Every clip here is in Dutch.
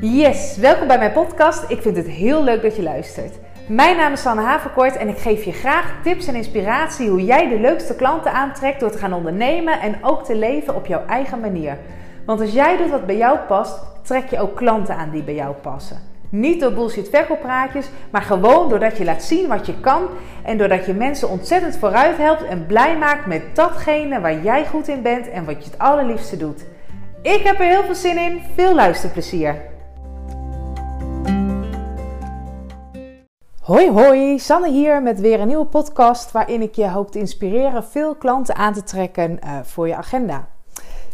Yes, welkom bij mijn podcast. Ik vind het heel leuk dat je luistert. Mijn naam is Sanne Haverkort en ik geef je graag tips en inspiratie hoe jij de leukste klanten aantrekt door te gaan ondernemen en ook te leven op jouw eigen manier. Want als jij doet wat bij jou past, trek je ook klanten aan die bij jou passen. Niet door bullshit verkooppraatjes, maar gewoon doordat je laat zien wat je kan en doordat je mensen ontzettend vooruit helpt en blij maakt met datgene waar jij goed in bent en wat je het allerliefste doet. Ik heb er heel veel zin in. Veel luisterplezier. Hoi hoi, Sanne hier met weer een nieuwe podcast waarin ik je hoop te inspireren veel klanten aan te trekken uh, voor je agenda.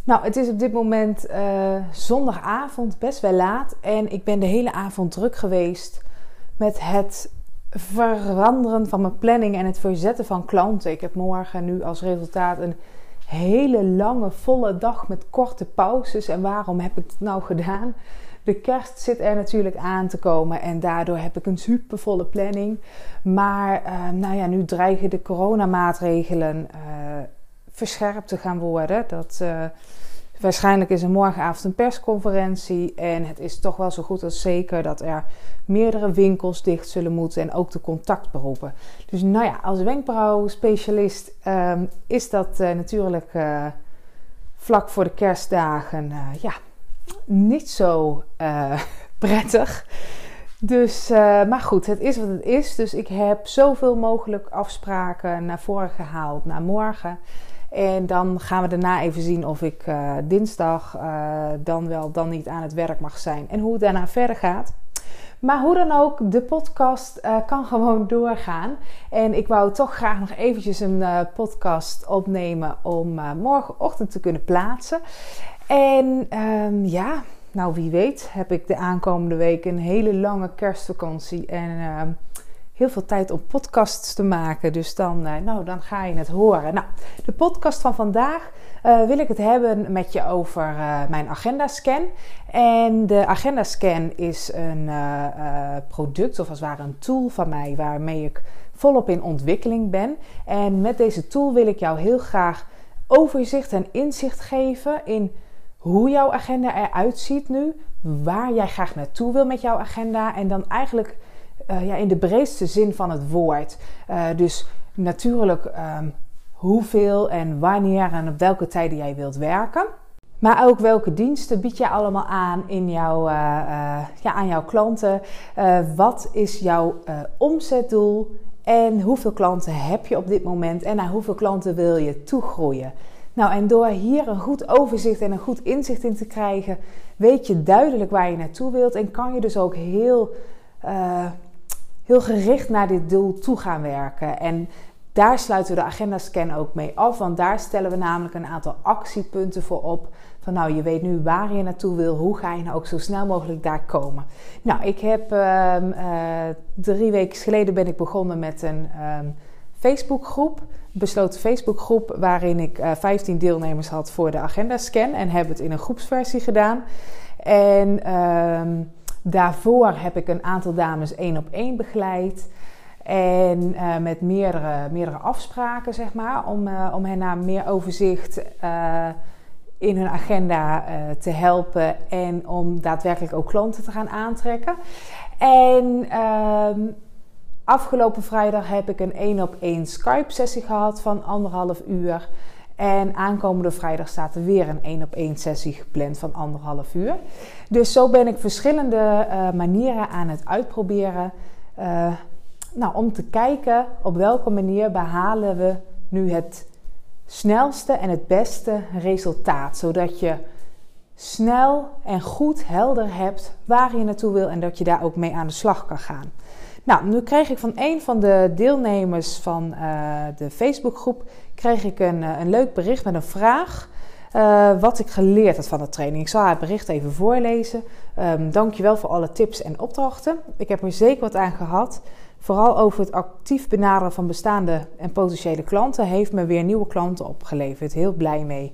Nou, het is op dit moment uh, zondagavond, best wel laat en ik ben de hele avond druk geweest met het veranderen van mijn planning en het verzetten van klanten. Ik heb morgen nu als resultaat een hele lange, volle dag met korte pauzes. En waarom heb ik het nou gedaan? De kerst zit er natuurlijk aan te komen en daardoor heb ik een supervolle planning. Maar uh, nou ja, nu dreigen de coronamaatregelen uh, verscherpt te gaan worden. Dat, uh, waarschijnlijk is er morgenavond een persconferentie en het is toch wel zo goed als zeker dat er meerdere winkels dicht zullen moeten en ook de contactberoepen. Dus nou ja, als wenkbrauwspecialist um, is dat natuurlijk vlak voor de kerstdagen ja, niet zo uh, prettig. Dus, uh, maar goed, het is wat het is. Dus ik heb zoveel mogelijk afspraken naar voren gehaald, naar morgen. En dan gaan we daarna even zien of ik uh, dinsdag dan wel, dan niet aan het werk mag zijn. En hoe het daarna verder gaat. Maar hoe dan ook, de podcast kan gewoon doorgaan. En ik wou toch graag nog eventjes een podcast opnemen om morgenochtend te kunnen plaatsen. En um, ja, nou wie weet heb ik de aankomende week een hele lange kerstvakantie en uh, heel veel tijd om podcasts te maken. Dus dan, uh, nou, dan ga je het horen. Nou, de podcast van vandaag uh, wil ik het hebben met je over mijn agenda scan. En de agenda scan is een product of als het ware een tool van mij waarmee ik volop in ontwikkeling ben. En met deze tool wil ik jou heel graag overzicht en inzicht geven in hoe jouw agenda eruit ziet nu, waar jij graag naartoe wil met jouw agenda en dan eigenlijk uh, ja, in de breedste zin van het woord. Uh, dus natuurlijk um, hoeveel en wanneer en op welke tijden jij wilt werken. Maar ook welke diensten bied je allemaal aan in jouw, uh, ja, aan jouw klanten? wat is jouw omzetdoel? En hoeveel klanten heb je op dit moment? En naar hoeveel klanten wil je toegroeien? Nou, en door hier een goed overzicht en een goed inzicht in te krijgen, weet je duidelijk waar je naartoe wilt en kan je dus ook heel, uh, heel gericht naar dit doel toe gaan werken. En daar sluiten we de agenda scan ook mee af, want daar stellen we namelijk een aantal actiepunten voor op. Van nou, je weet nu waar je naartoe wil, hoe ga je nou ook zo snel mogelijk daar komen. Nou, ik heb uh, uh, drie weken geleden ben ik begonnen met een um, Facebookgroep besloten Facebookgroep waarin ik uh, eh, 15 deelnemers had voor de agenda scan en heb het in een groepsversie gedaan. En uh, daarvoor heb ik een aantal dames één op één begeleid. En uh, met meerdere, meerdere afspraken, zeg maar, om, uh, om hen naar meer overzicht in hun agenda te helpen en om daadwerkelijk ook klanten te gaan aantrekken. En ehm, Afgelopen vrijdag heb ik een één op één Skype sessie gehad van anderhalf uur. En aankomende vrijdag staat er weer een één op één sessie gepland van anderhalf uur. Dus zo ben ik verschillende uh, manieren aan het uitproberen. Uh, nou, om te kijken op welke manier behalen we nu het snelste en het beste resultaat. Zodat je snel en goed helder hebt waar je naartoe wil en dat je daar ook mee aan de slag kan gaan. Nou, nu kreeg ik van een van de deelnemers van uh, de Facebookgroep kreeg ik een, eh, een leuk bericht met een vraag. Uh, wat ik geleerd had van de training. Ik zal het bericht even voorlezen. Um, dankjewel voor alle tips en opdrachten. Ik heb er zeker wat aan gehad. Vooral over het actief benaderen van bestaande en potentiële klanten heeft me weer nieuwe klanten opgeleverd. Heel blij mee.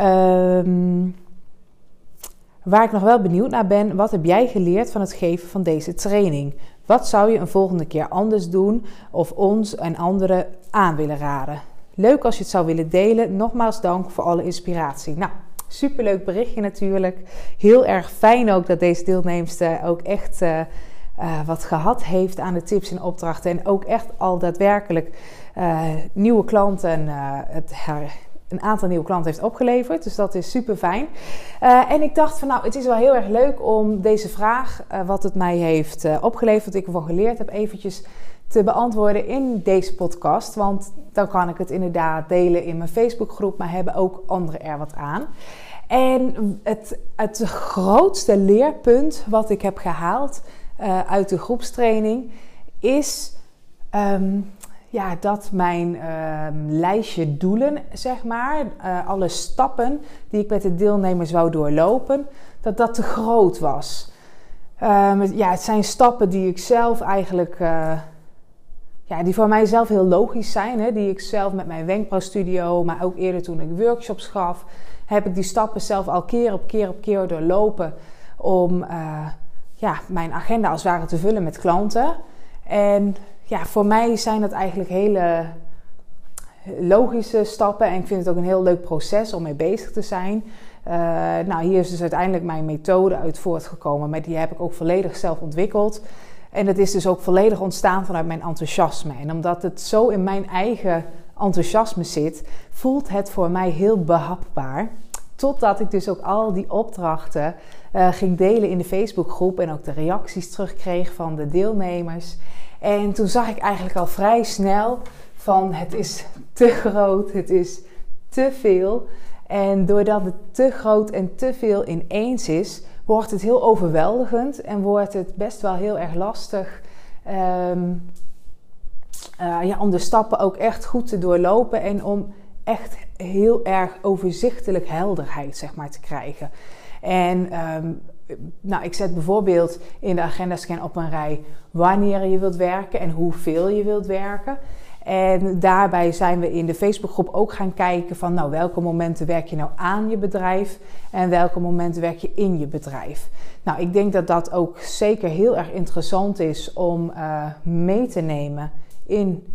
Um, waar ik nog wel benieuwd naar ben, wat heb jij geleerd van het geven van deze training? Wat zou je een volgende keer anders doen of ons en anderen aan willen raden? Leuk als je het zou willen delen. Nogmaals dank voor alle inspiratie. Nou, Superleuk berichtje natuurlijk. Heel erg fijn ook dat deze deelnemster ook echt uh, wat gehad heeft aan de tips en opdrachten. En ook echt al daadwerkelijk uh, nieuwe klanten, het een aantal nieuwe klanten heeft opgeleverd. Dus dat is super fijn. en ik dacht van nou, het is wel heel erg leuk om deze vraag, wat het mij heeft opgeleverd, wat ik ervan geleerd heb, eventjes te beantwoorden in deze podcast. Want dan kan ik het inderdaad delen in mijn Facebookgroep, maar hebben ook anderen er wat aan. En het, het grootste leerpunt wat ik heb gehaald uit de groepstraining is um, ja, dat mijn um, lijstje doelen, zeg maar, uh, alle stappen die ik met de deelnemers wou doorlopen, dat dat te groot was. Um, ja, het zijn stappen die ik zelf eigenlijk. Uh, ja, die voor mij zelf heel logisch zijn. Hè? Die ik zelf met mijn wenkbrauwstudio, maar ook eerder toen ik workshops gaf, heb ik die stappen zelf al keer op keer op keer doorlopen om uh, ja, mijn agenda als het ware te vullen met klanten. En ja, voor mij zijn dat eigenlijk hele logische stappen. En ik vind het ook een heel leuk proces om mee bezig te zijn. Uh, nou, hier is dus uiteindelijk mijn methode uit voortgekomen. Maar die heb ik ook volledig zelf ontwikkeld. En het is dus ook volledig ontstaan vanuit mijn enthousiasme. En omdat het zo in mijn eigen enthousiasme zit, voelt het voor mij heel behapbaar. Totdat ik dus ook al die opdrachten uh, ging delen in de Facebookgroep en ook de reacties terugkreeg van de deelnemers. En toen zag ik eigenlijk al vrij snel van het is te groot, het is te veel. En doordat het te groot en te veel ineens is, wordt het heel overweldigend en wordt het best wel heel erg lastig um, uh, ja, om de stappen ook echt goed te doorlopen en om echt heel erg overzichtelijk helderheid zeg maar, te krijgen. En um, nou, ik zet bijvoorbeeld in de agenda scan op een rij wanneer je wilt werken en hoeveel je wilt werken. En daarbij zijn we in de Facebookgroep ook gaan kijken van nou welke momenten werk je nou aan je bedrijf en welke momenten werk je in je bedrijf. Nou, ik denk dat dat ook zeker heel erg interessant is om uh, mee te nemen in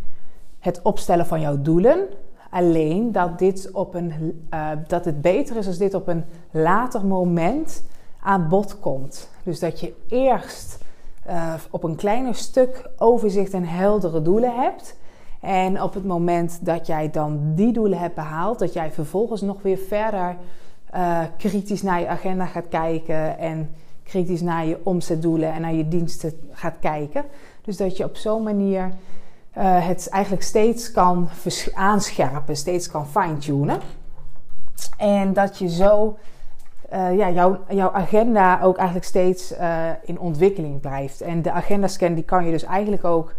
het opstellen van jouw doelen. Alleen dat, dit op een, uh, dat het beter is als dit op een later moment aan bod komt. Dus dat je eerst uh, op een kleiner stuk overzicht en heldere doelen hebt. En op het moment dat jij dan die doelen hebt behaald, dat jij vervolgens nog weer verder uh, kritisch naar je agenda gaat kijken en kritisch naar je omzetdoelen en naar je diensten gaat kijken. Dus dat je op zo'n manier uh, het eigenlijk steeds kan aanscherpen, steeds kan fine-tunen. En dat je zo uh, ja, jouw, jouw agenda ook eigenlijk steeds uh, in ontwikkeling blijft. En de agenda scan die kan je dus eigenlijk ook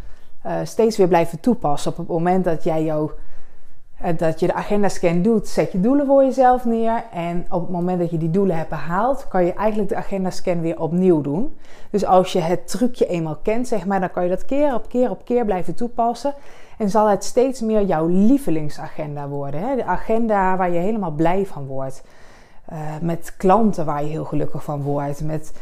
uh, steeds weer blijven toepassen. Op het moment dat jij jou, dat je de agenda scan doet, zet je doelen voor jezelf neer. En op het moment dat je die doelen hebt behaald, kan je eigenlijk de agenda scan weer opnieuw doen. Dus als je het trucje eenmaal kent, zeg maar, dan kan je dat keer op keer op keer blijven toepassen. En zal het steeds meer jouw lievelingsagenda worden. Hè? De agenda waar je helemaal blij van wordt. Uh, met klanten waar je heel gelukkig van wordt. Met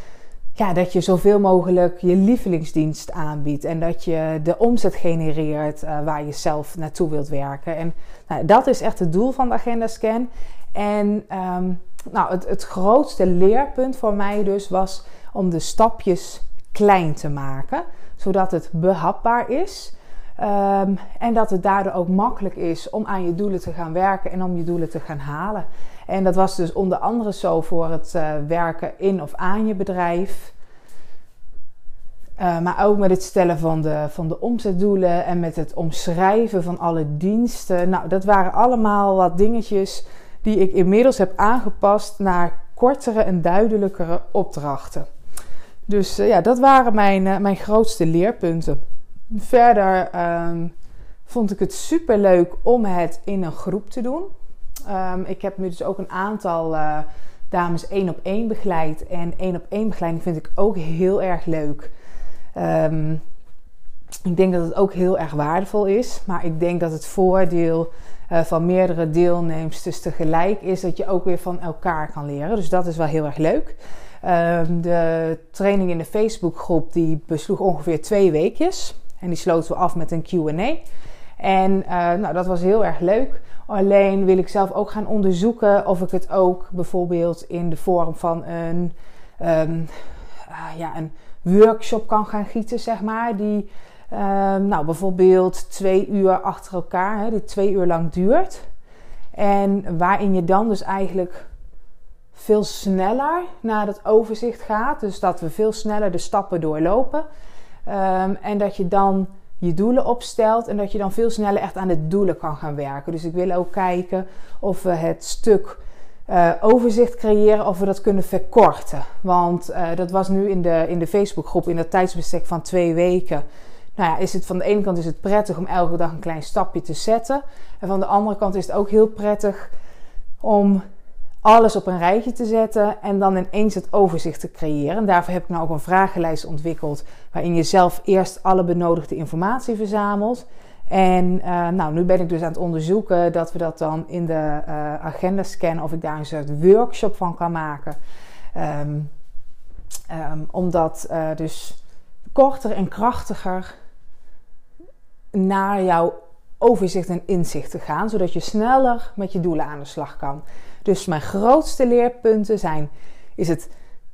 ja, dat je zoveel mogelijk je lievelingsdienst aanbiedt. En dat je de omzet genereert uh, waar je zelf naartoe wilt werken. En nou, dat is echt het doel van de Agenda Scan. En um, nou, het, het grootste leerpunt voor mij dus was om de stapjes klein te maken. Zodat het behapbaar is. Um, en dat het daardoor ook makkelijk is om aan je doelen te gaan werken en om je doelen te gaan halen. En dat was dus onder andere zo voor het uh, werken in of aan je bedrijf. Uh, maar ook met het stellen van de, van de omzetdoelen en met het omschrijven van alle diensten. Nou, dat waren allemaal wat dingetjes die ik inmiddels heb aangepast naar kortere en duidelijkere opdrachten. Dus uh, ja, dat waren mijn, mijn grootste leerpunten. Verder um, vond ik het super leuk om het in een groep te doen. Um, ik heb nu dus ook een aantal uh, dames één op één begeleid. En één op één begeleiding vind ik ook heel erg leuk. Um, ik denk dat het ook heel erg waardevol is. Maar ik denk dat het voordeel uh, van meerdere deelnemers tegelijk is dat je ook weer van elkaar kan leren. Dus dat is wel heel erg leuk. Um, de training in de Facebookgroep die besloeg ongeveer twee weekjes. En die sloten we af met een QA. En uh, nou, dat was heel erg leuk Alleen wil ik zelf ook gaan onderzoeken of ik het ook bijvoorbeeld in de vorm van een, um, ja, een workshop kan gaan gieten, zeg maar. Die um, nou, bijvoorbeeld twee uur achter elkaar, hè, die twee uur lang duurt. En waarin je dan dus eigenlijk veel sneller naar dat overzicht gaat. Dus dat we veel sneller de stappen doorlopen. Um, en dat je dan je doelen opstelt en dat je dan veel sneller echt aan de doelen kan gaan werken. Dus ik wil ook kijken of we het stuk uh, overzicht creëren, of we dat kunnen verkorten. Want uh, dat was nu in de, in de Facebookgroep in dat tijdsbestek van twee weken. Nou ja, is het van de ene kant is het prettig om elke dag een klein stapje te zetten. En van de andere kant is het ook heel prettig om alles op een rijtje te zetten en dan ineens het overzicht te creëren. En daarvoor heb ik nou ook een vragenlijst ontwikkeld waarin je zelf eerst alle benodigde informatie verzamelt. En uh, nou, nu ben ik dus aan het onderzoeken dat we dat dan in de uh, agenda scannen of ik daar een soort workshop van kan maken. Um, um, om dat uh, dus korter en krachtiger naar jouw overzicht en inzicht te gaan, zodat je sneller met je doelen aan de slag kan. Dus mijn grootste leerpunten zijn: is het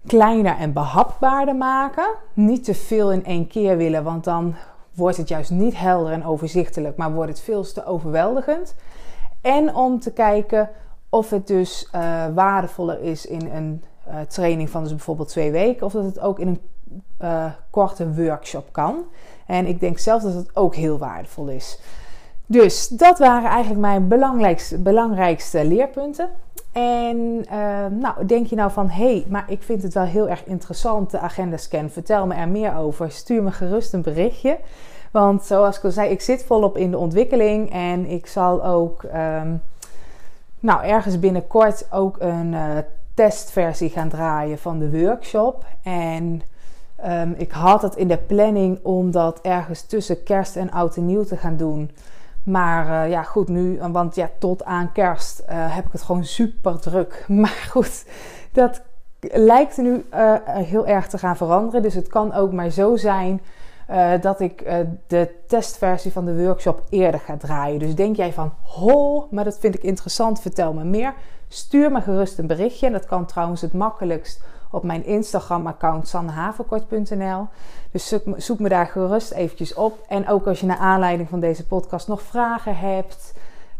kleiner en behapbaarder maken. Niet te veel in één keer willen, want dan wordt het juist niet helder en overzichtelijk, maar wordt het veel te overweldigend. En om te kijken of het dus uh, waardevoller is in een uh, training van dus bijvoorbeeld twee weken, of dat het ook in een uh, korte workshop kan. En ik denk zelf dat het ook heel waardevol is. Dus dat waren eigenlijk mijn belangrijkste, belangrijkste leerpunten. En uh, nou, denk je nou van, hé, hey, maar ik vind het wel heel erg interessant, de agenda scan. Vertel me er meer over. Stuur me gerust een berichtje. Want zoals ik al zei, ik zit volop in de ontwikkeling. En ik zal ook, um, nou, ergens binnenkort ook een uh, testversie gaan draaien van de workshop. En um, ik had het in de planning om dat ergens tussen kerst en oud en nieuw te gaan doen. Maar uh, ja, goed, nu, want ja, tot aan kerst uh, heb ik het gewoon super druk. Maar goed, dat lijkt nu heel erg te gaan veranderen. Dus het kan ook maar zo zijn dat ik de testversie van de workshop eerder ga draaien. Dus denk jij van, ho, maar dat vind ik interessant, vertel me meer. Stuur me gerust een berichtje. Dat kan trouwens het makkelijkst op mijn Instagram-account sannehavenkort.nl. Dus zoek, me daar gerust eventjes op. En ook als je naar aanleiding van deze podcast nog vragen hebt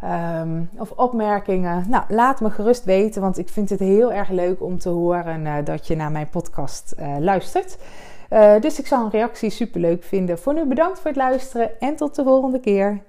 um, of opmerkingen, nou, laat me gerust weten, want ik vind het heel erg leuk om te horen uh, dat je naar mijn podcast uh, luistert. Uh, dus ik zou een reactie super leuk vinden. Voor nu bedankt voor het luisteren en tot de volgende keer.